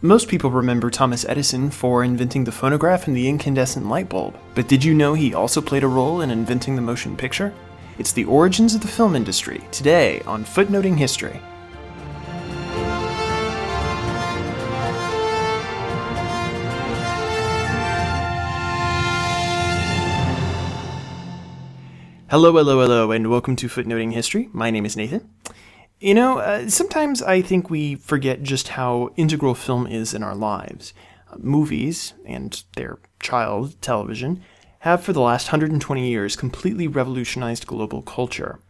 Most people remember Thomas Edison for inventing the phonograph and the incandescent light bulb, but did you know he also played a role in inventing the motion picture? It's the origins of the film industry, today on Footnoting History. Hello, hello, hello, and welcome to Footnoting History. My name is Nathan. You know, uh, sometimes I think we forget just how integral film is in our lives. Uh, movies, and their child, television, have for the last 120 years completely revolutionized global culture.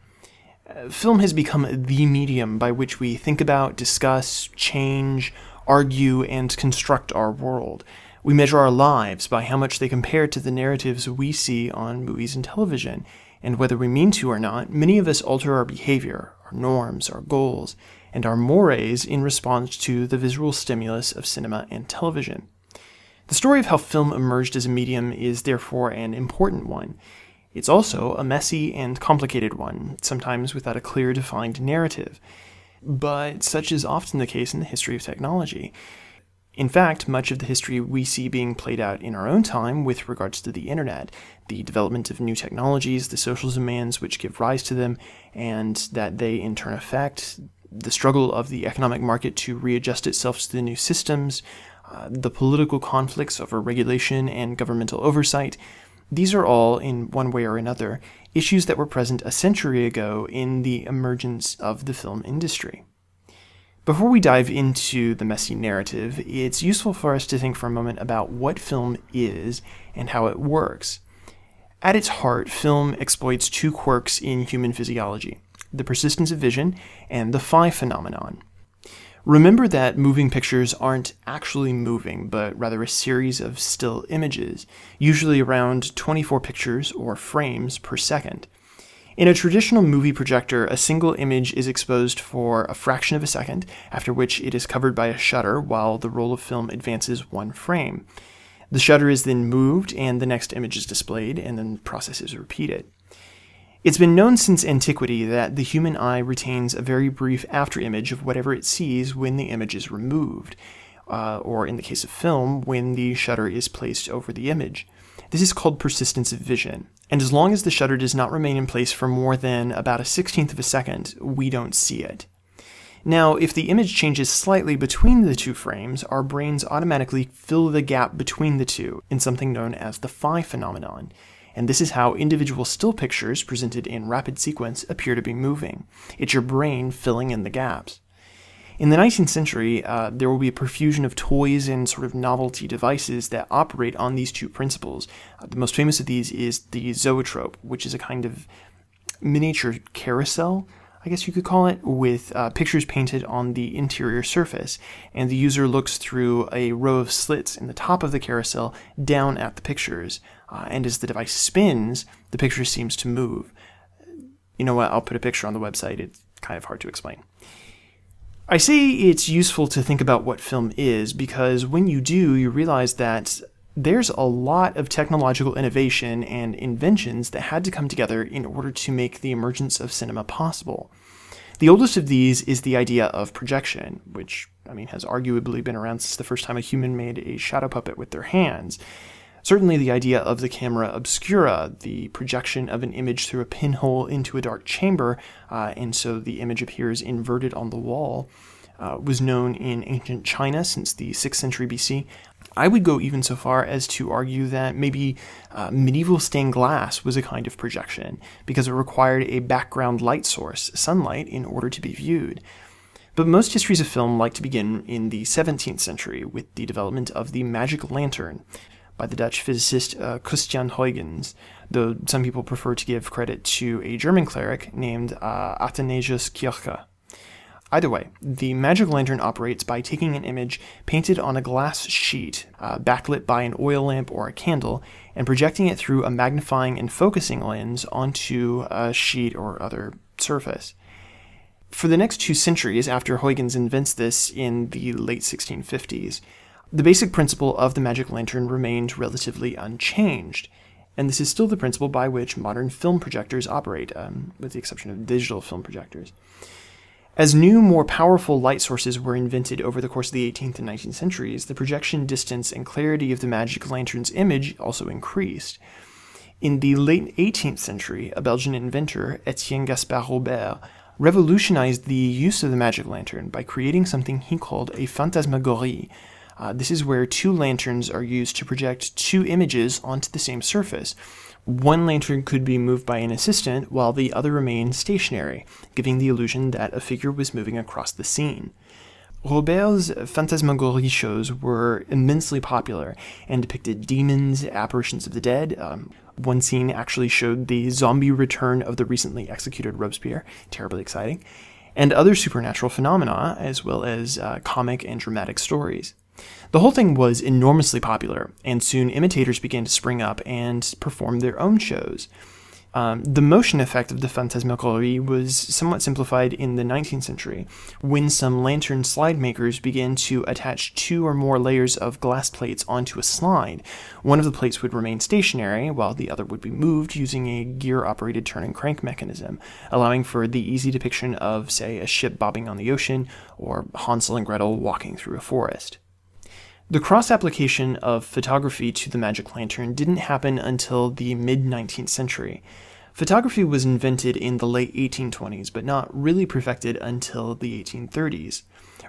Uh, film has become the medium by which we think about, discuss, change, argue, and construct our world. We measure our lives by how much they compare to the narratives we see on movies and television. And whether we mean to or not, many of us alter our behavior, our norms, our goals, and our mores in response to the visual stimulus of cinema and television. The story of how film emerged as a medium is therefore an important one. It's also a messy and complicated one, sometimes without a clear defined narrative. But such is often the case in the history of technology. In fact, much of the history we see being played out in our own time with regards to the internet, the development of new technologies, the social demands which give rise to them, and that they in turn affect, the struggle of the economic market to readjust itself to the new systems, uh, the political conflicts over regulation and governmental oversight. These are all, in one way or another, issues that were present a century ago in the emergence of the film industry. Before we dive into the messy narrative, it's useful for us to think for a moment about what film is and how it works. At its heart, film exploits two quirks in human physiology the persistence of vision and the phi phenomenon. Remember that moving pictures aren't actually moving, but rather a series of still images, usually around 24 pictures or frames per second. In a traditional movie projector, a single image is exposed for a fraction of a second, after which it is covered by a shutter while the roll of film advances one frame. The shutter is then moved and the next image is displayed, and then the process is repeated. It's been known since antiquity that the human eye retains a very brief afterimage of whatever it sees when the image is removed, uh, or in the case of film, when the shutter is placed over the image. This is called persistence of vision, and as long as the shutter does not remain in place for more than about a sixteenth of a second, we don't see it. Now, if the image changes slightly between the two frames, our brains automatically fill the gap between the two in something known as the phi phenomenon. And this is how individual still pictures presented in rapid sequence appear to be moving. It's your brain filling in the gaps. In the 19th century, uh, there will be a profusion of toys and sort of novelty devices that operate on these two principles. Uh, the most famous of these is the zoetrope, which is a kind of miniature carousel, I guess you could call it, with uh, pictures painted on the interior surface. And the user looks through a row of slits in the top of the carousel down at the pictures. Uh, and as the device spins, the picture seems to move. You know what? I'll put a picture on the website. It's kind of hard to explain. I say it's useful to think about what film is because when you do, you realize that there's a lot of technological innovation and inventions that had to come together in order to make the emergence of cinema possible. The oldest of these is the idea of projection, which, I mean, has arguably been around since the first time a human made a shadow puppet with their hands. Certainly, the idea of the camera obscura, the projection of an image through a pinhole into a dark chamber, uh, and so the image appears inverted on the wall, uh, was known in ancient China since the 6th century BC. I would go even so far as to argue that maybe uh, medieval stained glass was a kind of projection, because it required a background light source, sunlight, in order to be viewed. But most histories of film like to begin in the 17th century with the development of the magic lantern, by the Dutch physicist uh, Christian Huygens, though some people prefer to give credit to a German cleric named uh, Athanasius Kircher. Either way, the magic lantern operates by taking an image painted on a glass sheet, uh, backlit by an oil lamp or a candle, and projecting it through a magnifying and focusing lens onto a sheet or other surface. For the next two centuries after Huygens invents this in the late 1650s, the basic principle of the magic lantern remained relatively unchanged, and this is still the principle by which modern film projectors operate, um, with the exception of digital film projectors. As new, more powerful light sources were invented over the course of the 18th and 19th centuries, the projection distance and clarity of the magic lantern's image also increased. In the late 18th century, a Belgian inventor, Etienne Gaspard Robert, revolutionized the use of the magic lantern by creating something he called a phantasmagorie. Uh, this is where two lanterns are used to project two images onto the same surface. One lantern could be moved by an assistant while the other remained stationary, giving the illusion that a figure was moving across the scene. Robert's phantasmagorie shows were immensely popular and depicted demons, apparitions of the dead. Um, one scene actually showed the zombie return of the recently executed Robespierre, terribly exciting, and other supernatural phenomena, as well as uh, comic and dramatic stories. The whole thing was enormously popular, and soon imitators began to spring up and perform their own shows. Um, the motion effect of the phantasmagorie was somewhat simplified in the 19th century, when some lantern slide makers began to attach two or more layers of glass plates onto a slide. One of the plates would remain stationary, while the other would be moved using a gear operated turn and crank mechanism, allowing for the easy depiction of, say, a ship bobbing on the ocean or Hansel and Gretel walking through a forest. The cross application of photography to the magic lantern didn't happen until the mid 19th century. Photography was invented in the late 1820s, but not really perfected until the 1830s.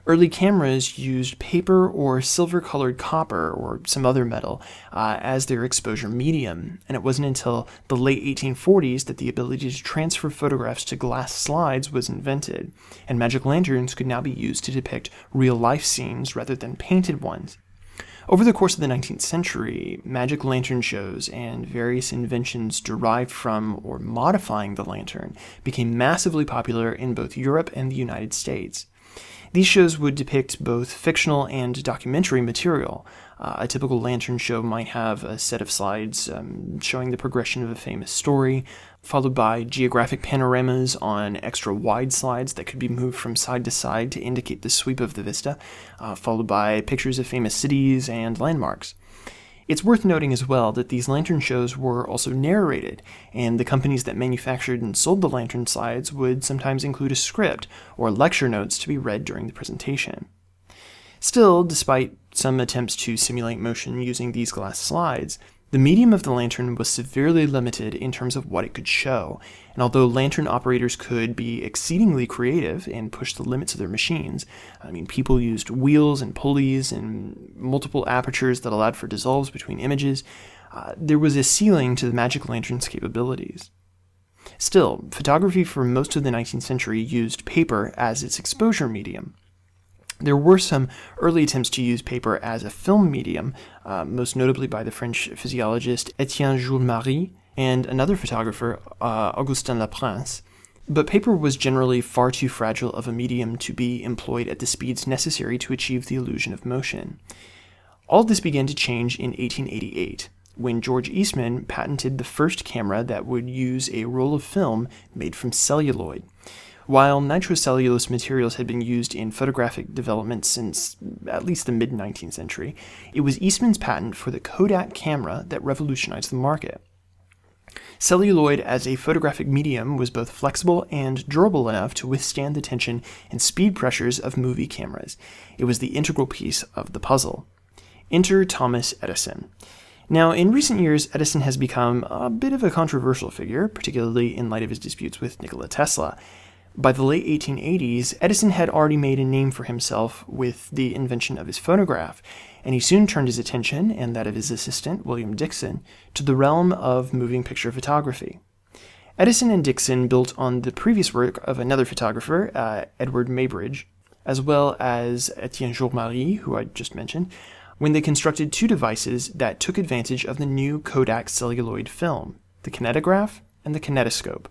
Early cameras used paper or silver colored copper or some other metal uh, as their exposure medium, and it wasn't until the late 1840s that the ability to transfer photographs to glass slides was invented, and magic lanterns could now be used to depict real life scenes rather than painted ones. Over the course of the 19th century, magic lantern shows and various inventions derived from or modifying the lantern became massively popular in both Europe and the United States. These shows would depict both fictional and documentary material. Uh, a typical lantern show might have a set of slides um, showing the progression of a famous story, followed by geographic panoramas on extra wide slides that could be moved from side to side to indicate the sweep of the vista, uh, followed by pictures of famous cities and landmarks. It's worth noting as well that these lantern shows were also narrated, and the companies that manufactured and sold the lantern slides would sometimes include a script or lecture notes to be read during the presentation. Still, despite some attempts to simulate motion using these glass slides, the medium of the lantern was severely limited in terms of what it could show, and although lantern operators could be exceedingly creative and push the limits of their machines, I mean, people used wheels and pulleys and multiple apertures that allowed for dissolves between images, uh, there was a ceiling to the magic lantern's capabilities. Still, photography for most of the 19th century used paper as its exposure medium. There were some early attempts to use paper as a film medium, uh, most notably by the French physiologist Etienne Jules Marey and another photographer, uh, Augustin Le Prince. But paper was generally far too fragile of a medium to be employed at the speeds necessary to achieve the illusion of motion. All this began to change in 1888 when George Eastman patented the first camera that would use a roll of film made from celluloid. While nitrocellulose materials had been used in photographic development since at least the mid 19th century, it was Eastman's patent for the Kodak camera that revolutionized the market. Celluloid as a photographic medium was both flexible and durable enough to withstand the tension and speed pressures of movie cameras. It was the integral piece of the puzzle. Enter Thomas Edison. Now, in recent years, Edison has become a bit of a controversial figure, particularly in light of his disputes with Nikola Tesla. By the late 1880s, Edison had already made a name for himself with the invention of his phonograph, and he soon turned his attention, and that of his assistant, William Dickson, to the realm of moving picture photography. Edison and Dickson built on the previous work of another photographer, uh, Eadweard Muybridge, as well as Etienne Marey, who I just mentioned, when they constructed two devices that took advantage of the new Kodak celluloid film, the kinetograph and the kinetoscope.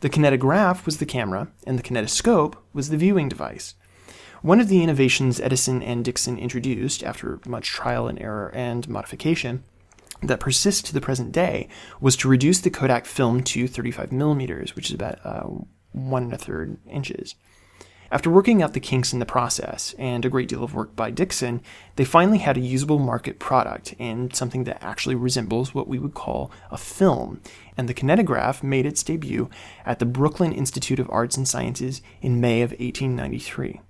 The kinetograph was the camera, and the kinetoscope was the viewing device. One of the innovations Edison and Dickson introduced, after much trial and error and modification, that persists to the present day was to reduce the Kodak film to 35 millimeters, which is about uh, one and a third inches. After working out the kinks in the process and a great deal of work by Dickson, they finally had a usable market product and something that actually resembles what we would call a film. And the kinetograph made its debut at the Brooklyn Institute of Arts and Sciences in May of 1893.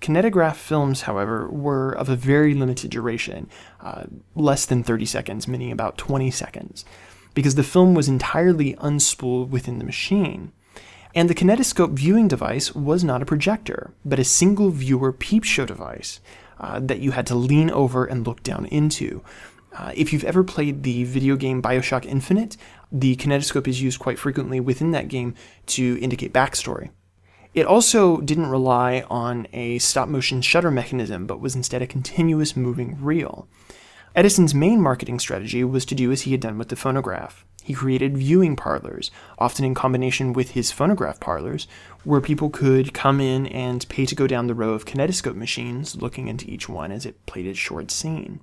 Kinetograph films, however, were of a very limited duration, uh, less than 30 seconds, meaning about 20 seconds, because the film was entirely unspooled within the machine. And the kinetoscope viewing device was not a projector, but a single viewer peep show device uh, that you had to lean over and look down into. Uh, if you've ever played the video game Bioshock Infinite, the kinetoscope is used quite frequently within that game to indicate backstory. It also didn't rely on a stop motion shutter mechanism, but was instead a continuous moving reel. Edison's main marketing strategy was to do as he had done with the phonograph. He created viewing parlors, often in combination with his phonograph parlors, where people could come in and pay to go down the row of kinetoscope machines, looking into each one as it played its short scene.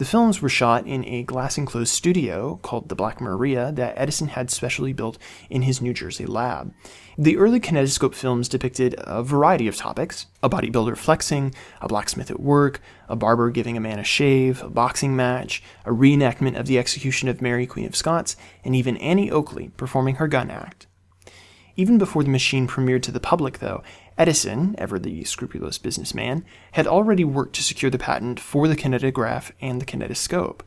The films were shot in a glass enclosed studio called the Black Maria that Edison had specially built in his New Jersey lab. The early kinetoscope films depicted a variety of topics a bodybuilder flexing, a blacksmith at work, a barber giving a man a shave, a boxing match, a reenactment of the execution of Mary, Queen of Scots, and even Annie Oakley performing her gun act. Even before the machine premiered to the public, though, Edison, ever the scrupulous businessman, had already worked to secure the patent for the kinetograph and the kinetoscope.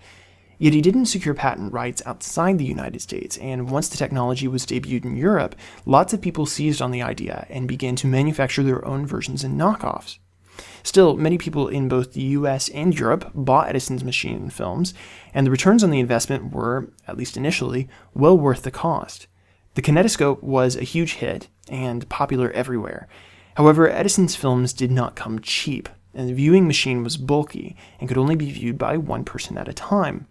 Yet he didn't secure patent rights outside the United States, and once the technology was debuted in Europe, lots of people seized on the idea and began to manufacture their own versions and knockoffs. Still, many people in both the US and Europe bought Edison's machine and films, and the returns on the investment were, at least initially, well worth the cost. The kinetoscope was a huge hit and popular everywhere, However, Edison's films did not come cheap, and the viewing machine was bulky and could only be viewed by one person at a time.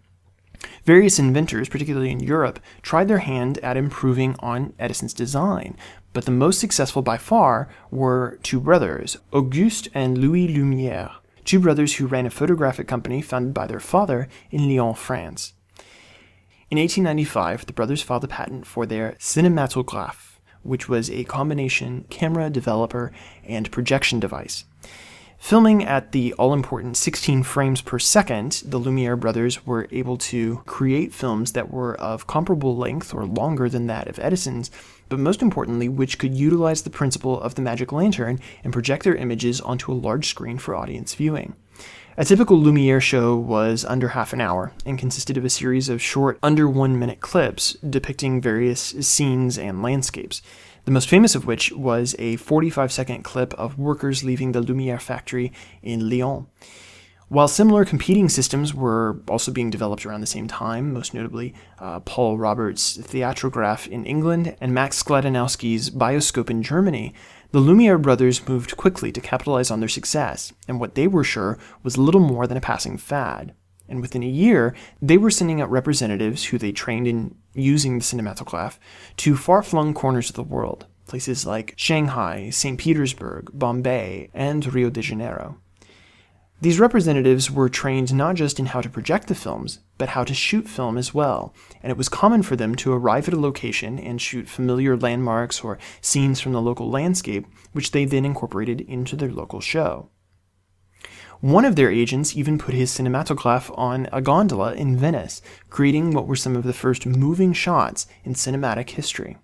Various inventors, particularly in Europe, tried their hand at improving on Edison's design, but the most successful by far were two brothers, Auguste and Louis Lumière, two brothers who ran a photographic company founded by their father in Lyon, France. In 1895, the brothers filed a patent for their cinematograph, which was a combination camera, developer, and projection device. Filming at the all important 16 frames per second, the Lumiere brothers were able to create films that were of comparable length or longer than that of Edison's, but most importantly, which could utilize the principle of the magic lantern and project their images onto a large screen for audience viewing. A typical Lumiere show was under half an hour and consisted of a series of short, under one minute clips depicting various scenes and landscapes. The most famous of which was a 45 second clip of workers leaving the Lumiere factory in Lyon. While similar competing systems were also being developed around the same time, most notably uh, Paul Roberts' Theatrograph in England and Max Skladanowsky's Bioscope in Germany, the Lumiere brothers moved quickly to capitalize on their success, and what they were sure was little more than a passing fad. And within a year, they were sending out representatives who they trained in using the cinematograph to far flung corners of the world, places like Shanghai, St. Petersburg, Bombay, and Rio de Janeiro. These representatives were trained not just in how to project the films, but how to shoot film as well, and it was common for them to arrive at a location and shoot familiar landmarks or scenes from the local landscape, which they then incorporated into their local show. One of their agents even put his cinematograph on a gondola in Venice, creating what were some of the first moving shots in cinematic history.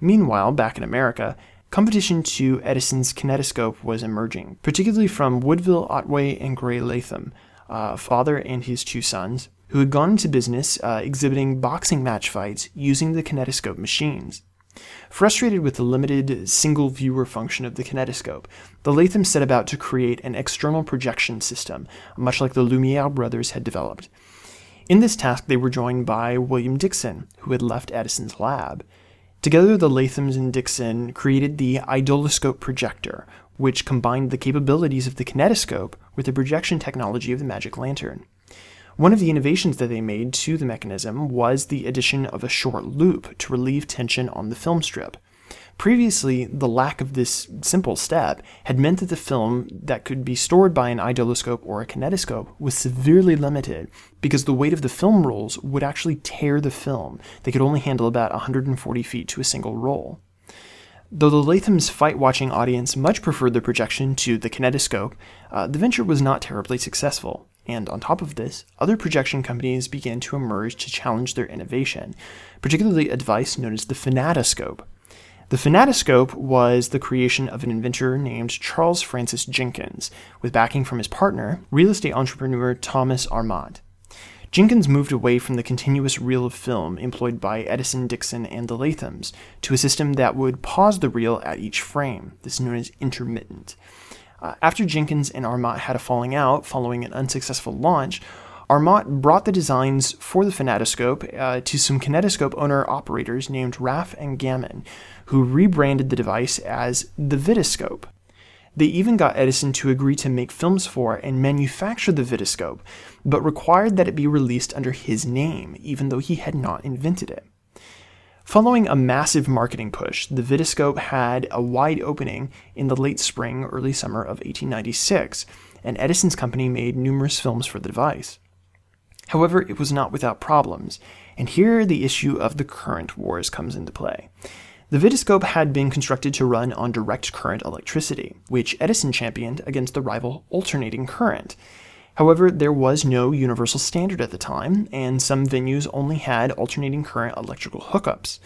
Meanwhile, back in America, Competition to Edison's kinetoscope was emerging, particularly from Woodville Otway and Grey Latham, uh, father and his two sons, who had gone into business uh, exhibiting boxing match fights using the kinetoscope machines. Frustrated with the limited single viewer function of the kinetoscope, the Latham set about to create an external projection system, much like the Lumiere brothers had developed. In this task, they were joined by William Dickson, who had left Edison's lab. Together, the Lathams and Dickson created the eidoloscope projector, which combined the capabilities of the kinetoscope with the projection technology of the magic lantern. One of the innovations that they made to the mechanism was the addition of a short loop to relieve tension on the film strip. Previously, the lack of this simple step had meant that the film that could be stored by an eidoloscope or a kinetoscope was severely limited because the weight of the film rolls would actually tear the film. They could only handle about 140 feet to a single roll. Though the Latham's fight watching audience much preferred the projection to the kinetoscope, uh, the venture was not terribly successful. And on top of this, other projection companies began to emerge to challenge their innovation, particularly a device known as the Fanatoscope. The Fanatoscope was the creation of an inventor named Charles Francis Jenkins, with backing from his partner, real estate entrepreneur Thomas Armat. Jenkins moved away from the continuous reel of film employed by Edison, Dickson, and the Lathams to a system that would pause the reel at each frame. This is known as intermittent. Uh, after Jenkins and Armat had a falling out following an unsuccessful launch, Armat brought the designs for the Fanatoscope uh, to some kinetoscope owner operators named Raff and Gammon, who rebranded the device as the Vitascope. They even got Edison to agree to make films for and manufacture the Vitascope, but required that it be released under his name, even though he had not invented it. Following a massive marketing push, the Vitascope had a wide opening in the late spring, early summer of 1896, and Edison's company made numerous films for the device. However, it was not without problems, and here the issue of the current wars comes into play. The Vitascope had been constructed to run on direct current electricity, which Edison championed against the rival alternating current. However, there was no universal standard at the time, and some venues only had alternating current electrical hookups.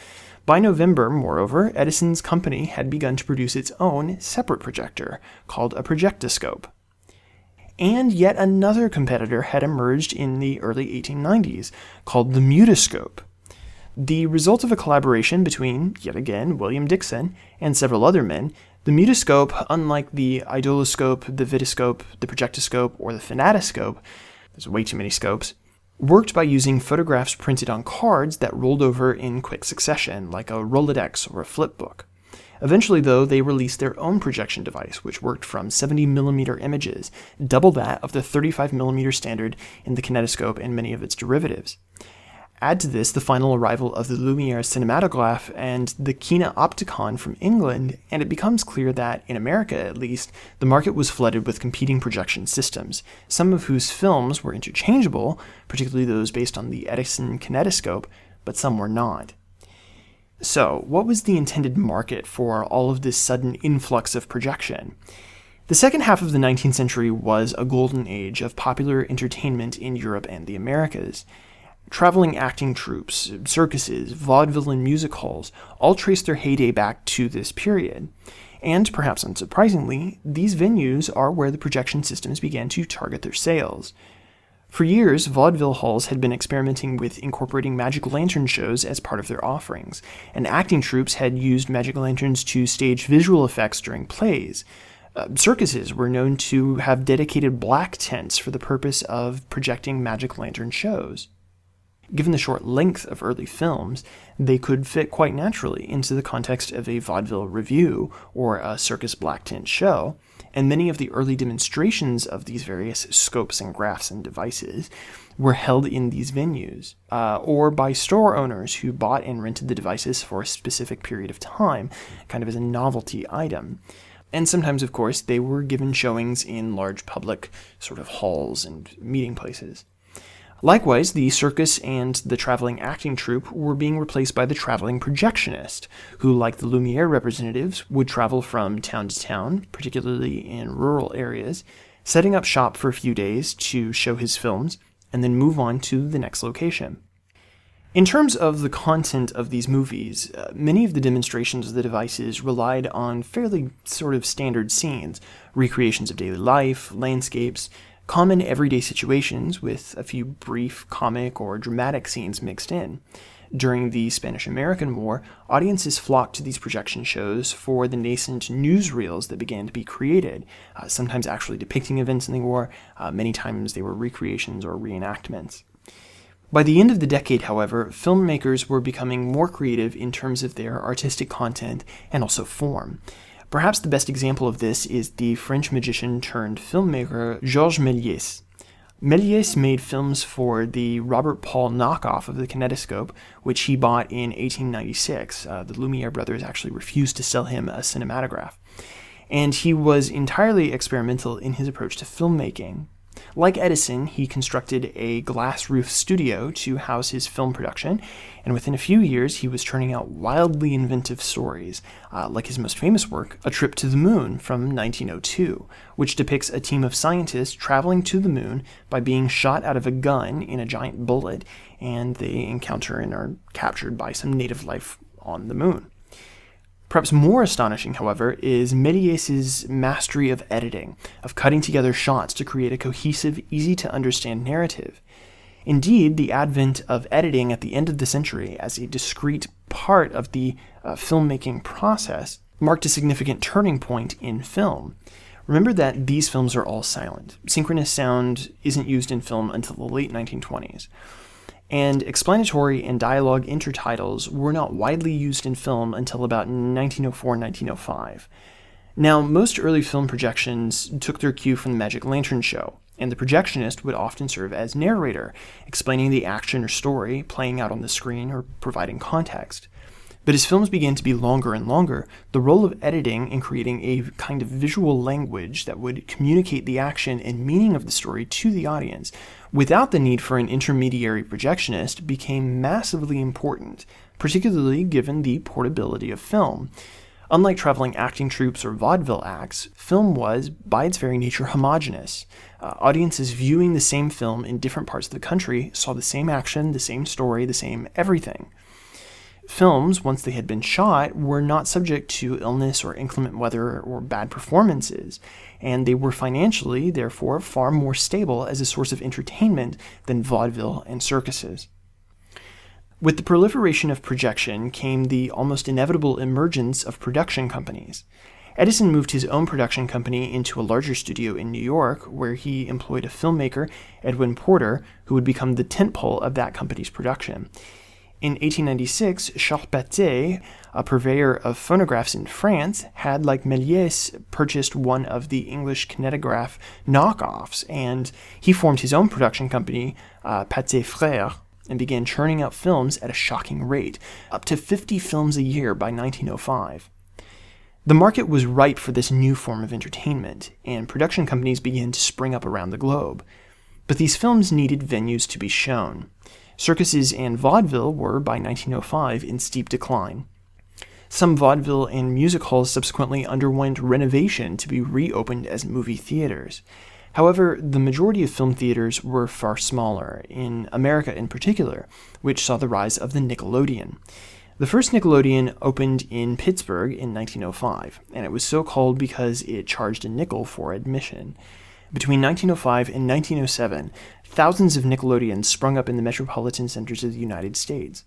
By November, moreover, Edison's company had begun to produce its own separate projector, called a projectoscope. And yet another competitor had emerged in the early 1890s, called the mutoscope, the result of a collaboration between, yet again, William Dickson and several other men, the mutoscope, unlike the eidoloscope, the vitascope, the projectoscope, or the fanatoscope, there's way too many scopes, worked by using photographs printed on cards that rolled over in quick succession, like a Rolodex or a flipbook. Eventually, though, they released their own projection device, which worked from 70mm images, double that of the 35mm standard in the kinetoscope and many of its derivatives. Add to this the final arrival of the Lumiere cinematograph and the Kino-Optikon from England, and it becomes clear that, in America at least, the market was flooded with competing projection systems, some of whose films were interchangeable, particularly those based on the Edison kinetoscope, but some were not. So, what was the intended market for all of this sudden influx of projection? The second half of the 19th century was a golden age of popular entertainment in Europe and the Americas. Traveling acting troupes, circuses, vaudeville, and music halls all trace their heyday back to this period. And perhaps unsurprisingly, these venues are where the projection systems began to target their sales. For years, vaudeville halls had been experimenting with incorporating magic lantern shows as part of their offerings, and acting troupes had used magic lanterns to stage visual effects during plays. Uh, circuses were known to have dedicated black tents for the purpose of projecting magic lantern shows. Given the short length of early films, they could fit quite naturally into the context of a vaudeville revue or a circus black tent show, and many of the early demonstrations of these various scopes and graphs and devices were held in these venues, uh, or by store owners who bought and rented the devices for a specific period of time, kind of as a novelty item. And sometimes, of course, they were given showings in large public sort of halls and meeting places. Likewise, the circus and the traveling acting troupe were being replaced by the traveling projectionist, who, like the Lumiere representatives, would travel from town to town, particularly in rural areas, setting up shop for a few days to show his films, and then move on to the next location. In terms of the content of these movies, uh, many of the demonstrations of the devices relied on fairly sort of standard scenes recreations of daily life, landscapes, common everyday situations with a few brief comic or dramatic scenes mixed in. During the Spanish American War, audiences flocked to these projection shows for the nascent newsreels that began to be created, uh, sometimes actually depicting events in the war, uh, many times they were recreations or reenactments. By the end of the decade, however, filmmakers were becoming more creative in terms of their artistic content and also form. Perhaps the best example of this is the French magician turned filmmaker Georges Méliès. Méliès made films for the Robert Paul knockoff of the kinetoscope, which he bought in 1896. Uh, the Lumiere brothers actually refused to sell him a cinematograph. And he was entirely experimental in his approach to filmmaking. Like Edison, he constructed a glass roof studio to house his film production, and within a few years, he was churning out wildly inventive stories, uh, like his most famous work, A Trip to the Moon from 1902, which depicts a team of scientists traveling to the moon by being shot out of a gun in a giant bullet, and they encounter and are captured by some native life on the moon. Perhaps more astonishing, however, is Méliès's mastery of editing, of cutting together shots to create a cohesive, easy to understand narrative. Indeed, the advent of editing at the end of the century as a discrete part of the uh, filmmaking process marked a significant turning point in film. Remember that these films are all silent. Synchronous sound isn't used in film until the late 1920s and explanatory and dialogue intertitles were not widely used in film until about 1904 1905. Now, most early film projections took their cue from the Magic Lantern show, and the projectionist would often serve as narrator, explaining the action or story playing out on the screen or providing context. But as films began to be longer and longer, the role of editing in creating a kind of visual language that would communicate the action and meaning of the story to the audience without the need for an intermediary projectionist became massively important, particularly given the portability of film. Unlike traveling acting troupes or vaudeville acts, film was, by its very nature, homogenous. Uh, audiences viewing the same film in different parts of the country saw the same action, the same story, the same everything. Films, once they had been shot, were not subject to illness or inclement weather or bad performances, and they were financially, therefore, far more stable as a source of entertainment than vaudeville and circuses. With the proliferation of projection came the almost inevitable emergence of production companies. Edison moved his own production company into a larger studio in New York, where he employed a filmmaker, Edwin Porter, who would become the tentpole of that company's production. In 1896, Charles Pathé, a purveyor of phonographs in France, had, like Méliès, purchased one of the English kinetograph knockoffs, and he formed his own production company, uh, Pathé Frères, and began churning out films at a shocking rate, up to 50 films a year by 1905. The market was ripe for this new form of entertainment, and production companies began to spring up around the globe. But these films needed venues to be shown. Circuses and vaudeville were, by 1905, in steep decline. Some vaudeville and music halls subsequently underwent renovation to be reopened as movie theaters. However, the majority of film theaters were far smaller, in America in particular, which saw the rise of the Nickelodeon. The first Nickelodeon opened in Pittsburgh in 1905, and it was so called because it charged a nickel for admission. Between 1905 and 1907, thousands of Nickelodeons sprung up in the metropolitan centers of the United States.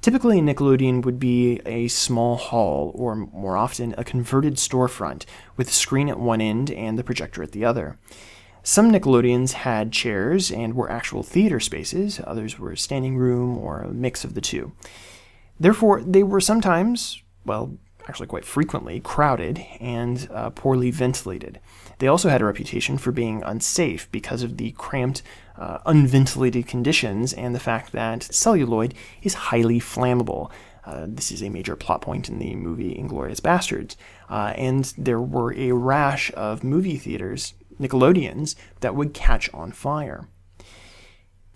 Typically, a Nickelodeon would be a small hall, or more often, a converted storefront with a screen at one end and the projector at the other. Some Nickelodeons had chairs and were actual theater spaces, others were a standing room or a mix of the two. Therefore, they were sometimes, well, actually quite frequently, crowded and uh, poorly ventilated. They also had a reputation for being unsafe because of the cramped, uh, unventilated conditions and the fact that celluloid is highly flammable. Uh, this is a major plot point in the movie Inglourious Basterds. Uh, and there were a rash of movie theaters, Nickelodeons, that would catch on fire.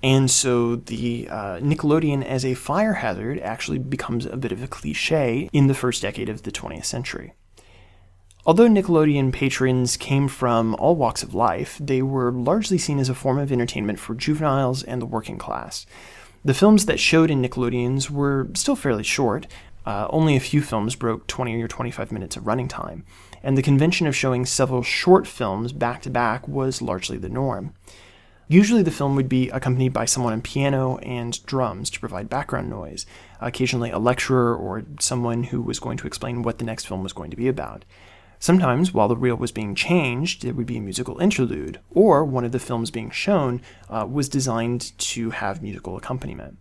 And so the uh, Nickelodeon as a fire hazard actually becomes a bit of a cliche in the first decade of the 20th century. Although Nickelodeon patrons came from all walks of life, they were largely seen as a form of entertainment for juveniles and the working class. The films that showed in Nickelodeons were still fairly short. Uh, only a few films broke 20 or 25 minutes of running time, and the convention of showing several short films back to back was largely the norm. Usually, the film would be accompanied by someone on piano and drums to provide background noise, occasionally, a lecturer or someone who was going to explain what the next film was going to be about. Sometimes, while the reel was being changed, there would be a musical interlude, or one of the films being shown uh, was designed to have musical accompaniment.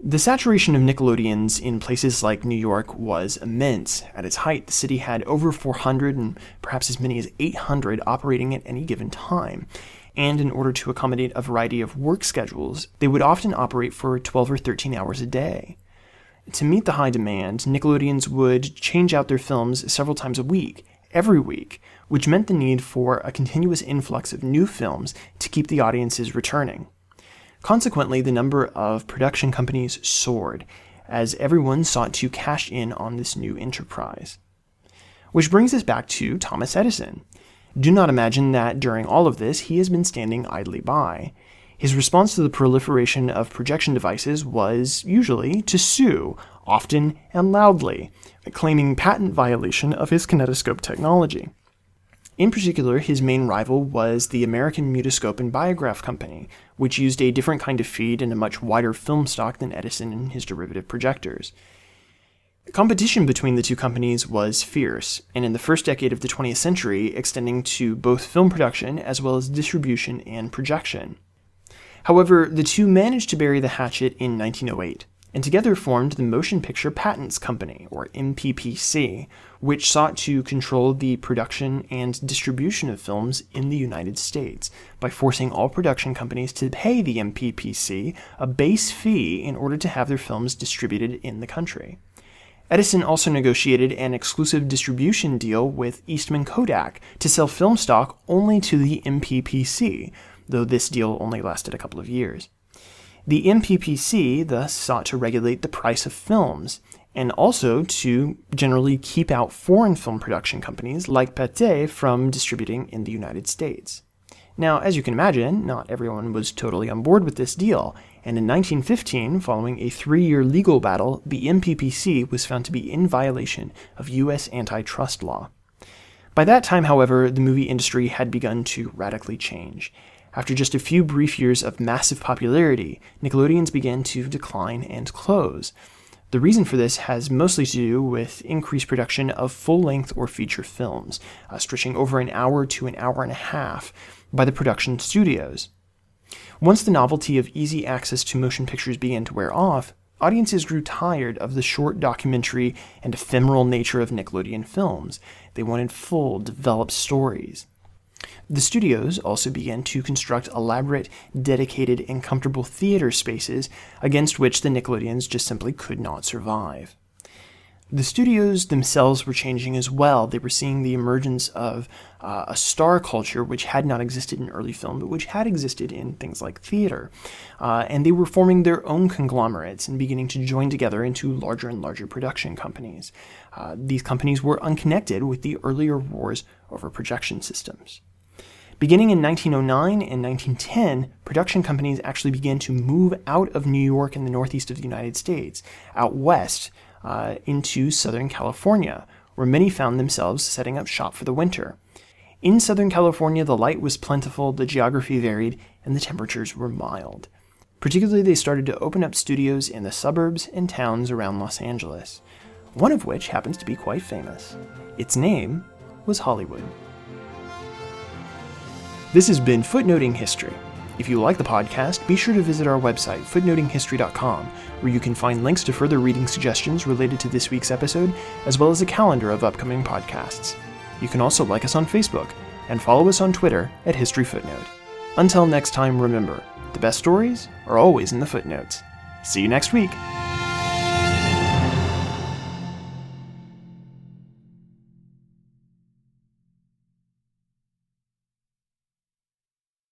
The saturation of Nickelodeons in places like New York was immense. At its height, the city had over 400 and perhaps as many as 800 operating at any given time. And in order to accommodate a variety of work schedules, they would often operate for 12 or 13 hours a day. To meet the high demand, Nickelodeons would change out their films several times a week, every week, which meant the need for a continuous influx of new films to keep the audiences returning. Consequently, the number of production companies soared, as everyone sought to cash in on this new enterprise. Which brings us back to Thomas Edison. Do not imagine that during all of this he has been standing idly by. His response to the proliferation of projection devices was usually to sue, often and loudly, claiming patent violation of his kinetoscope technology. In particular, his main rival was the American Mutoscope and Biograph Company, which used a different kind of feed and a much wider film stock than Edison and his derivative projectors. Competition between the two companies was fierce, and in the first decade of the 20th century, extending to both film production as well as distribution and projection. However, the two managed to bury the hatchet in 1908, and together formed the Motion Picture Patents Company, or MPPC, which sought to control the production and distribution of films in the United States by forcing all production companies to pay the MPPC a base fee in order to have their films distributed in the country. Edison also negotiated an exclusive distribution deal with Eastman Kodak to sell film stock only to the MPPC, though this deal only lasted a couple of years. The MPPC thus sought to regulate the price of films, and also to generally keep out foreign film production companies like Pathé from distributing in the United States. Now, as you can imagine, not everyone was totally on board with this deal, and in 1915, following a three year legal battle, the MPPC was found to be in violation of U.S. antitrust law. By that time, however, the movie industry had begun to radically change. After just a few brief years of massive popularity, Nickelodeons began to decline and close. The reason for this has mostly to do with increased production of full length or feature films, uh, stretching over an hour to an hour and a half, by the production studios. Once the novelty of easy access to motion pictures began to wear off, audiences grew tired of the short documentary and ephemeral nature of Nickelodeon films. They wanted full, developed stories. The studios also began to construct elaborate, dedicated, and comfortable theater spaces against which the Nickelodeons just simply could not survive. The studios themselves were changing as well. They were seeing the emergence of uh, a star culture which had not existed in early film, but which had existed in things like theater. Uh, and they were forming their own conglomerates and beginning to join together into larger and larger production companies. Uh, these companies were unconnected with the earlier wars over projection systems. Beginning in 1909 and 1910, production companies actually began to move out of New York and the northeast of the United States, out west uh, into Southern California, where many found themselves setting up shop for the winter. In Southern California, the light was plentiful, the geography varied, and the temperatures were mild. Particularly, they started to open up studios in the suburbs and towns around Los Angeles, one of which happens to be quite famous. Its name was Hollywood. This has been Footnoting History. If you like the podcast, be sure to visit our website, footnotinghistory.com, where you can find links to further reading suggestions related to this week's episode, as well as a calendar of upcoming podcasts. You can also like us on Facebook and follow us on Twitter at History Footnote. Until next time, remember the best stories are always in the footnotes. See you next week.